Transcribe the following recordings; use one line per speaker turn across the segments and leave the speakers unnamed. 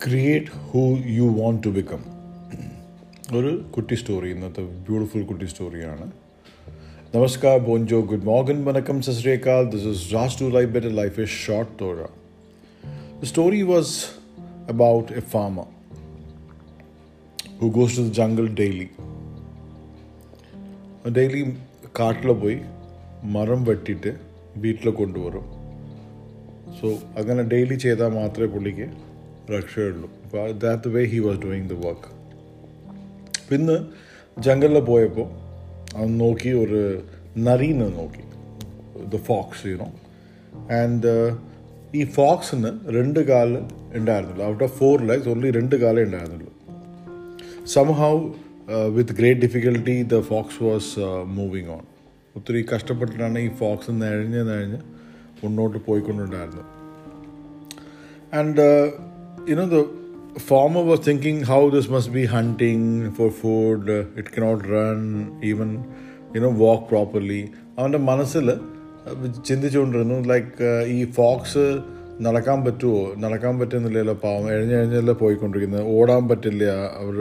Create who you want to become ഒരു കുട്ടി story ഇന്നത്തെ ബ്യൂട്ടിഫുൾ കുട്ടി സ്റ്റോറിയാണ് നമസ്കാർ ബോൻജോ ഗുഡ് മോർഗൻ വണക്കം സസ്രേക്കാൽ this is Raz to life better life is short Thozha the story was about a farmer who goes to the jungle daily. Daily കാട്ടിൽ പോയി മരം വെട്ടിയിട്ട് വീട്ടിൽ കൊണ്ടുവരും. സോ അങ്ങനെ ഡെയിലി ചെയ്താൽ മാത്രമേ പുള്ളിക്ക് അപ്പോൾ that way he was doing the work പിന്നെ ജംഗലിൽ പോയപ്പോൾ അവൻ നോക്കി ഒരു നറീന്ന് നോക്കി. ദ ഫോക്സ് യുനോ ആൻഡ് ഈ ഫോക്സിന് രണ്ട് കാൽ ഉണ്ടായിരുന്നുള്ളൂ. Out of four legs only രണ്ട് കാലേ ഉണ്ടായിരുന്നുള്ളൂ. Somehow with great difficulty the fox was moving on ഒത്തിരി കഷ്ടപ്പെട്ടിട്ടാണ് ഈ ഫോക്സ് നിഴഞ്ഞ് നിഴഞ്ഞ് മുന്നോട്ട് പോയിക്കൊണ്ടുണ്ടായിരുന്നത് and you know the farmer was thinking how this must be hunting for food. It cannot run even you know walk properly. അവന്റെ മനസ്സിൽ ചിന്തിച്ചുകൊണ്ടിരുന്നു like ഈ Fox നടക്കാൻ പറ്റുമോ നടക്കാൻ പറ്റുന്നില്ലല്ലോ പാവം. എഴഞ്ഞെഴഞ്ഞല്ലേ പോയിക്കൊണ്ടിരിക്കുന്നത്. ഓടാൻ പറ്റില്ല. അവർ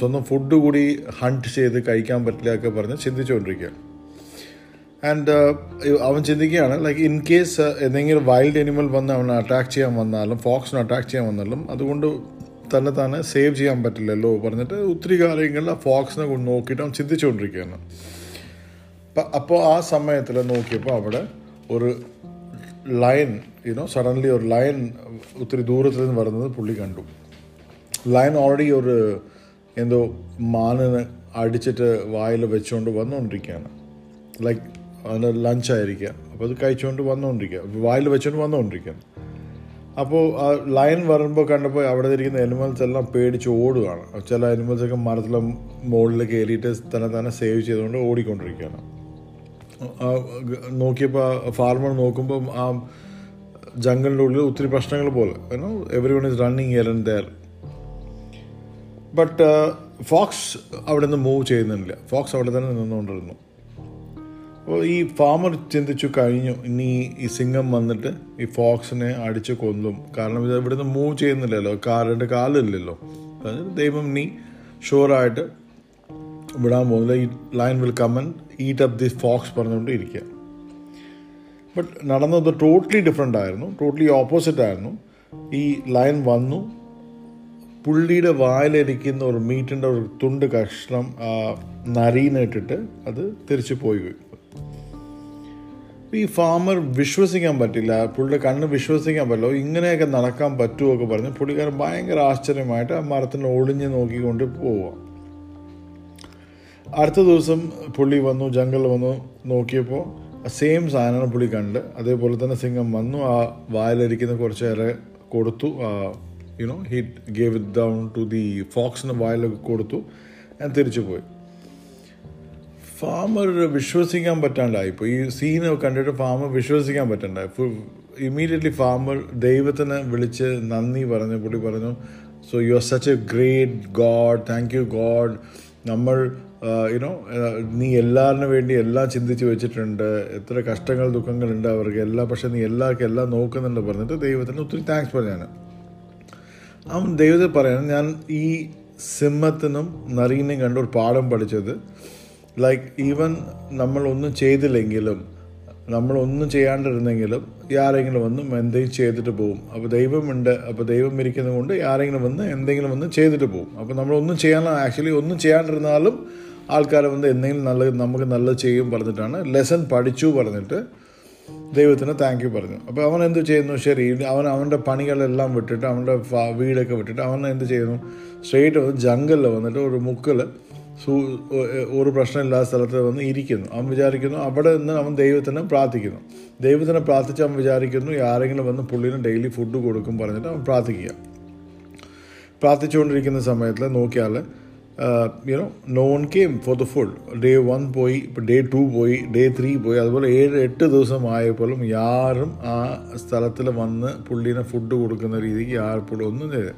സ്വന്തം ഫുഡ് കൂടി ഹണ്ട് ചെയ്ത് കഴിക്കാൻ പറ്റില്ല ഒക്കെ പറഞ്ഞ് ചിന്തിച്ചുകൊണ്ടിരിക്കുക ആൻഡ് അവൻ ചിന്തിക്കുകയാണ് ലൈക്ക് ഇൻ കേസ് എന്തെങ്കിലും വൈൽഡ് അനിമൽ വന്ന് അവനെ അറ്റാക്ക് ചെയ്യാൻ വന്നാലും ഫോക്സിനെ അറ്റാക്ക് ചെയ്യാൻ വന്നാലും അതുകൊണ്ട് തന്നെ തന്നെ സേവ് ചെയ്യാൻ പറ്റില്ലല്ലോ പറഞ്ഞിട്ട് ഒത്തിരി കാര്യങ്ങളിൽ ആ ഫോക്സിനെ കൊണ്ട് നോക്കിയിട്ട് അവൻ ചിന്തിച്ചുകൊണ്ടിരിക്കുകയാണ്. അപ്പോൾ ആ സമയത്തിൽ നോക്കിയപ്പോൾ അവിടെ ഒരു ലയൻ യുനോ സഡൻലി ഒരു ലയൻ ഒത്തിരി ദൂരത്തിൽ നിന്ന് വരുന്നത് പുള്ളി കണ്ടു. ലയൻ ഓൾറെഡി ഒരു എന്തോ മാനിന് അടിച്ചിട്ട് വായിൽ വെച്ചുകൊണ്ട് വന്നുകൊണ്ടിരിക്കുകയാണ്. ലൈക്ക് അതിന്റെ ലഞ്ചായിരിക്കുക അപ്പോൾ അത് കഴിച്ചുകൊണ്ട് വന്നുകൊണ്ടിരിക്കുക വായിൽ വെച്ചുകൊണ്ട് വന്നുകൊണ്ടിരിക്കുക അപ്പോൾ ആ ലയൻ വരുമ്പോൾ കണ്ടപ്പോൾ അവിടെ ഇരിക്കുന്ന അനിമൽസ് എല്ലാം പേടിച്ച് ഓടുകയാണ് ചില അനിമൽസൊക്കെ മരത്തിലെ മുകളിൽ കയറിയിട്ട് തന്നെ തന്നെ സേവ് ചെയ്തുകൊണ്ട് ഓടിക്കൊണ്ടിരിക്കുകയാണ്. നോക്കിയപ്പോൾ ഫാർമർ നോക്കുമ്പോൾ ആ ജംഗലിന്റെ ഉള്ളിൽ ഒത്തിരി പ്രശ്നങ്ങൾ പോലെ. You know every one is running here and there but fox അവിടെ നിന്ന് മൂവ് ചെയ്യുന്നില്ല. ഫോക്സ് അവിടെ തന്നെ നിന്നുകൊണ്ടിരുന്നു. അപ്പോൾ ഈ ഫാമർ ചിന്തിച്ചു കഴിഞ്ഞു ഇനി ഈ സിംഗം വന്നിട്ട് ഈ ഫോക്സിനെ അടിച്ച് കൊല്ലും. കാരണം ഇത് ഇവിടുന്ന് മൂവ് ചെയ്യുന്നില്ലല്ലോ കാറിന്റെ കാലില്ലല്ലോ. ദൈവം നീ ഷുവറായിട്ട് വിടാൻ പോകുന്നില്ല. ഈ lion will come and eat up this fox പറഞ്ഞുകൊണ്ട് ഇരിക്കുക ബട്ട് നടന്നത് ടോട്ടലി ഡിഫറെന്റ് ആയിരുന്നു ടോട്ടലി ഓപ്പോസിറ്റ് ആയിരുന്നു. ഈ ലൈൻ വന്നു. പുള്ളിയുടെ വായിലിരിക്കുന്ന ഒരു മീറ്റിന്റെ ഒരു തുണ്ട് കഷ്ണം നരീനിട്ടിട്ട് അത് തിരിച്ചു പോയി പോയി. ഈ ഫാമർ വിശ്വസിക്കാൻ പറ്റില്ല പുള്ളിയുടെ കണ്ണ് വിശ്വസിക്കാൻ പറ്റില്ല ഇങ്ങനെയൊക്കെ നടക്കാൻ പറ്റുമോ ഒക്കെ പറഞ്ഞ് പുള്ളിക്കാരൻ ഭയങ്കര ആശ്ചര്യമായിട്ട് ആ മരത്തിന് ഒളിഞ്ഞ് നോക്കിക്കൊണ്ട് പോവുക അടുത്ത ദിവസം പുള്ളി വന്നു ജംഗിൾ വന്നു നോക്കിയപ്പോൾ സെയിം സാധനമാണ് പുള്ളി കണ്ട്. അതേപോലെ തന്നെ സിംഗം വന്നു ആ വായിലിരിക്കുന്ന കുറച്ചേറെ കൊടുത്തു you know he gave it down to the ഫോക്സിന് വായിലൊക്കെ കൊടുത്തു ഞാൻ തിരിച്ചു പോയി. ഫാമർ വിശ്വസിക്കാൻ പറ്റാണ്ടായി ഇപ്പോൾ ഈ സീനൊക്കെ കണ്ടിട്ട് ഫാമർ വിശ്വസിക്കാൻ പറ്റണ്ടായി. ഇമ്മീഡിയറ്റ്ലി ഫാമർ ദൈവത്തിനെ വിളിച്ച് നന്ദി പറഞ്ഞു പുള്ളി പറഞ്ഞു so you are such a great god thank you god നമ്മൾ യുനോ നീ എല്ലാവരിനു വേണ്ടി എല്ലാം ചിന്തിച്ച് വെച്ചിട്ടുണ്ട്. എത്ര കഷ്ടങ്ങൾ ദുഃഖങ്ങളുണ്ട് അവർക്ക് എല്ലാ പക്ഷേ നീ എല്ലാവർക്കും എല്ലാം നോക്കുന്നുണ്ട് പറഞ്ഞിട്ട് ദൈവത്തിന് ഒത്തിരി താങ്ക്സ് പറഞ്ഞാണ് അവൻ ദൈവത്തെ പറയാണ് ഞാൻ ഈ സിംഹത്തിനും നറീനും കണ്ട ഒരു പാഠം പഠിച്ചത്. ലൈക്ക് ഈവൻ നമ്മളൊന്നും ചെയ്തില്ലെങ്കിലും നമ്മളൊന്നും ചെയ്യാണ്ടിരുന്നെങ്കിലും ആരെങ്കിലും വന്ന് എന്തെങ്കിലും ചെയ്തിട്ട് പോകും അപ്പോൾ ദൈവമുണ്ട് അപ്പോൾ ദൈവം ഇരിക്കുന്നത് കൊണ്ട് ആരെങ്കിലും വന്ന് എന്തെങ്കിലും വന്ന് ചെയ്തിട്ട് പോകും അപ്പോൾ നമ്മളൊന്നും ചെയ്യാൻ ആക്ച്വലി ഒന്നും ചെയ്യാണ്ടിരുന്നാലും ആൾക്കാർ വന്ന് എന്തെങ്കിലും നല്ല നമുക്ക് നല്ലത് ചെയ്യും പറഞ്ഞിട്ടാണ് ലെസൺ പഠിച്ചു പറഞ്ഞിട്ട് ദൈവത്തിന് താങ്ക് യു പറഞ്ഞു. അപ്പോൾ അവൻ എന്ത് ചെയ്യുന്നു? ശരി അവൻ അവന്റെ പണികളെല്ലാം വിട്ടിട്ട് അവന്റെ വീടൊക്കെ വിട്ടിട്ട് അവൻ എന്ത് ചെയ്യുന്നു? സ്ട്രെയിറ്റ് വന്ന് ജംഗലിൽ വന്നിട്ട് ഒരു മുക്കിൽ സൂ ഒരു പ്രശ്നമില്ലാത്ത സ്ഥലത്ത് വന്ന് ഇരിക്കുന്നു. അവൻ വിചാരിക്കുന്നു അവിടെ നിന്ന് അവൻ ദൈവത്തിനെ പ്രാർത്ഥിക്കുന്നു. ദൈവത്തിനെ പ്രാർത്ഥിച്ച് അവൻ വിചാരിക്കുന്നു ആരെങ്കിലും വന്ന് പുള്ളിന് ഡെയിലി ഫുഡ് കൊടുക്കും പറഞ്ഞിട്ട് അവൻ പ്രാർത്ഥിക്കുക. പ്രാർത്ഥിച്ചുകൊണ്ടിരിക്കുന്ന സമയത്തിൽ നോക്കിയാൽ you know no one came for the full day one പോയി ഇപ്പോൾ ഡേ ടു പോയി ഡേ ത്രീ പോയി അതുപോലെ ഏഴ് എട്ട് ദിവസം ആയപ്പോഴും യാരും ആ സ്ഥലത്തിൽ വന്ന് പുള്ളീനെ ഫുഡ് കൊടുക്കുന്ന രീതിക്ക് ആർപ്പോഴും ഒന്നും ചെയ്ത്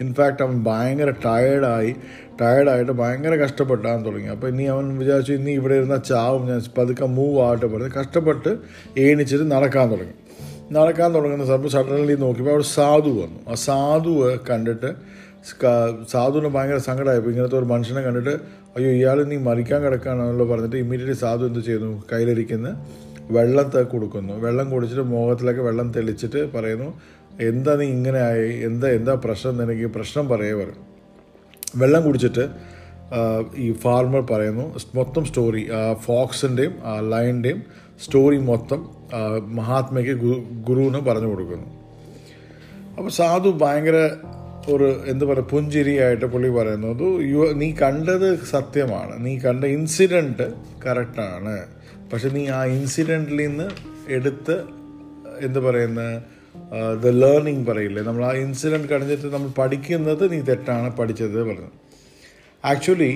ഇൻഫാക്റ്റ് അവൻ ഭയങ്കര ടയേർഡായി ടയേർഡായിട്ട് ഭയങ്കര കഷ്ടപ്പെട്ടാൻ തുടങ്ങി. അപ്പോൾ ഇനി അവൻ വിചാരിച്ചു ഇനി ഇവിടെ ഇരുന്ന ചാവും ഞാൻ പതുക്കെ മൂവ് ആവട്ടെ പറഞ്ഞ് കഷ്ടപ്പെട്ട് ഏണിച്ചിട്ട് നടക്കാൻ തുടങ്ങി. നടക്കാൻ തുടങ്ങുന്ന സമയത്ത് സഡൻലി നോക്കിയപ്പോൾ അവിടെ സാധു വന്നു. ആ സാധുവ് കണ്ടിട്ട് സാധുവിന് ഭയങ്കര സങ്കടമായിപ്പോൾ ഇങ്ങനത്തെ ഒരു മനുഷ്യനെ കണ്ടിട്ട് അയ്യോ ഇയാൾ നീ മരിക്കാൻ കിടക്കുകയാണല്ലോ പറഞ്ഞിട്ട് ഇമ്മീഡിയറ്റ്ലി സാധു എന്ത് ചെയ്യുന്നു? കയ്യിലിരിക്കുന്ന വെള്ളത്തെ കൊടുക്കുന്നു. വെള്ളം കുടിച്ചിട്ട് മുഖത്തിലൊക്കെ വെള്ളം തെളിച്ചിട്ട് പറയുന്നു എന്താ നീ ഇങ്ങനെ ആയി? എന്താ എന്താ പ്രശ്നം നിനക്ക്? പ്രശ്നം പറയേ പറയും വെള്ളം കുടിച്ചിട്ട് ഈ ഫാർമർ പറയുന്നു മൊത്തം സ്റ്റോറി ആ ഫോക്സിന്റെയും ആ ലയന്റെയും സ്റ്റോറി മൊത്തം മഹാത്മയ്ക്ക് ഗുരുവിന് പറഞ്ഞു കൊടുക്കുന്നു. അപ്പോൾ സാധു ഭയങ്കര ഒരു എന്ത് പറയുക പുഞ്ചിരിയായിട്ട് പുള്ളി പറയുന്നത് യു നീ കണ്ടത് സത്യമാണ്. നീ കണ്ട ഇൻസിഡന്റ് കറക്റ്റാണ് പക്ഷെ നീ ആ ഇൻസിഡന്റിൽ നിന്ന് എടുത്ത് എന്ത് പറയുന്ന ദ ലേണിംഗ് പറയില്ലേ? നമ്മൾ ആ ഇൻസിഡന്റ് കഴിഞ്ഞിട്ട് നമ്മൾ പഠിക്കുന്നത് നീ തെറ്റാണ് പഠിച്ചത് പറഞ്ഞു. Actually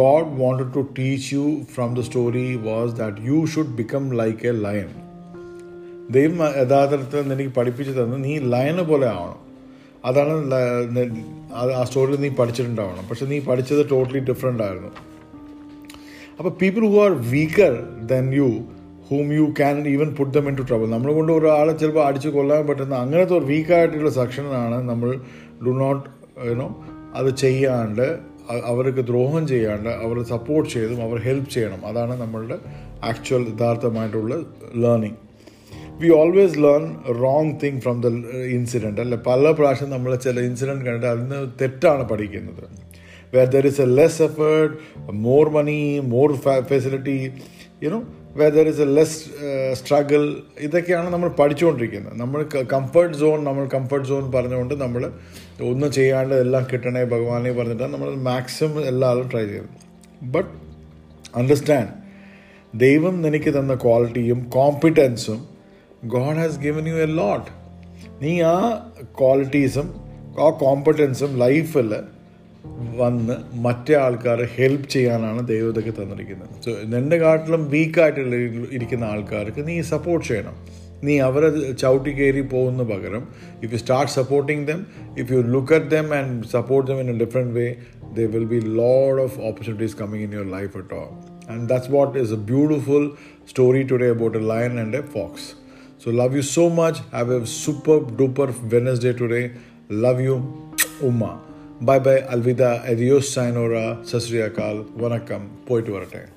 god wanted to teach you from the story was that you should become like a lion ദൈവം യഥാർത്ഥത്തിൽ എനിക്ക് പഠിപ്പിച്ചു തന്നെ നീ ലയനെ പോലെ ആവണം. അതാണ് ആ സ്റ്റോറിയിൽ നീ പഠിച്ചിട്ടുണ്ടാവണം. പക്ഷെ നീ പഠിച്ചത് ടോട്ടലി ഡിഫറെന്റ് ആയിരുന്നു. അപ്പോൾ people who are weaker than you whom you can even put them into trouble നമ്മൾ കൊണ്ട് ഒരാളെ ചിലപ്പോൾ അടിച്ച് കൊല്ലാൻ പറ്റുന്ന അങ്ങനത്തെ ഒരു വീക്കായിട്ടുള്ള സെക്ഷനാണ് നമ്മൾ ഡു നോട്ട് യുനോ അത് ചെയ്യാണ്ട് അവർക്ക് ദ്രോഹം ചെയ്യാണ്ട് അവർ സപ്പോർട്ട് ചെയ്തും അവർ ഹെൽപ്പ് ചെയ്യണം. അതാണ് നമ്മളുടെ actual യഥാർത്ഥമായിട്ടുള്ള learning we always learn wrong thing from the incident അല്ലെ പല പ്രാവശ്യം നമ്മൾ ചില ഇൻസിഡന്റ് കണ്ടിട്ട് അതിൽ നിന്ന് തെറ്റാണ് പഠിക്കുന്നത്. Where there is a less effort more money more facility you know where there is a less struggle ഇതൊക്കെയാണ് നമ്മൾ പഠിച്ചുകൊണ്ടിരിക്കുന്നത്. നമ്മൾ കംഫർട്ട് സോൺ നമ്മൾ കംഫർട്ട് സോൺ പറഞ്ഞുകൊണ്ട് നമ്മൾ ഒന്നും ചെയ്യാണ്ട് എല്ലാം കിട്ടണേ ഭഗവാനെ പറഞ്ഞിട്ടാണ് നമ്മൾ മാക്സിമം എല്ലാവരും ട്രൈ ചെയ്യുന്നത്. ബട്ട് അണ്ടർസ്റ്റാൻഡ് ദൈവം നിനക്ക് തന്ന ക്വാളിറ്റിയും കോമ്പിറ്റൻസും god has given you a lot നീ ആ ക്വാളിറ്റീസും ആ കോമ്പറ്റൻസും ലൈഫിൽ വന്ന് മറ്റേ ആൾക്കാരെ ഹെൽപ്പ് ചെയ്യാനാണ് ദൈവം ഇതൊക്കെ തന്നിരിക്കുന്നത്. സോ നിന്റെ കാട്ടിലും വീക്കായിട്ടുള്ള ഇരിക്കുന്ന ആൾക്കാർക്ക് നീ സപ്പോർട്ട് ചെയ്യണം. നീ അവരെ ചവിട്ടി കയറി പോകുന്ന പകരം if you start supporting them if you look at them and support them in a different way there will be load of opportunities coming in your life അട്ടോ and that's what is a beautiful story today about a lion and a fox so love you so much have a super duper Wednesday today love you ഉമ്മ bye பாய் அல்விதா அரியோஸ் சாய்னோரா சஸ்ரீ அகால் வணக்கம் போயிட்டு வரட்டேன்